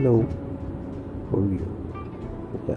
Hello. for are you? Yeah.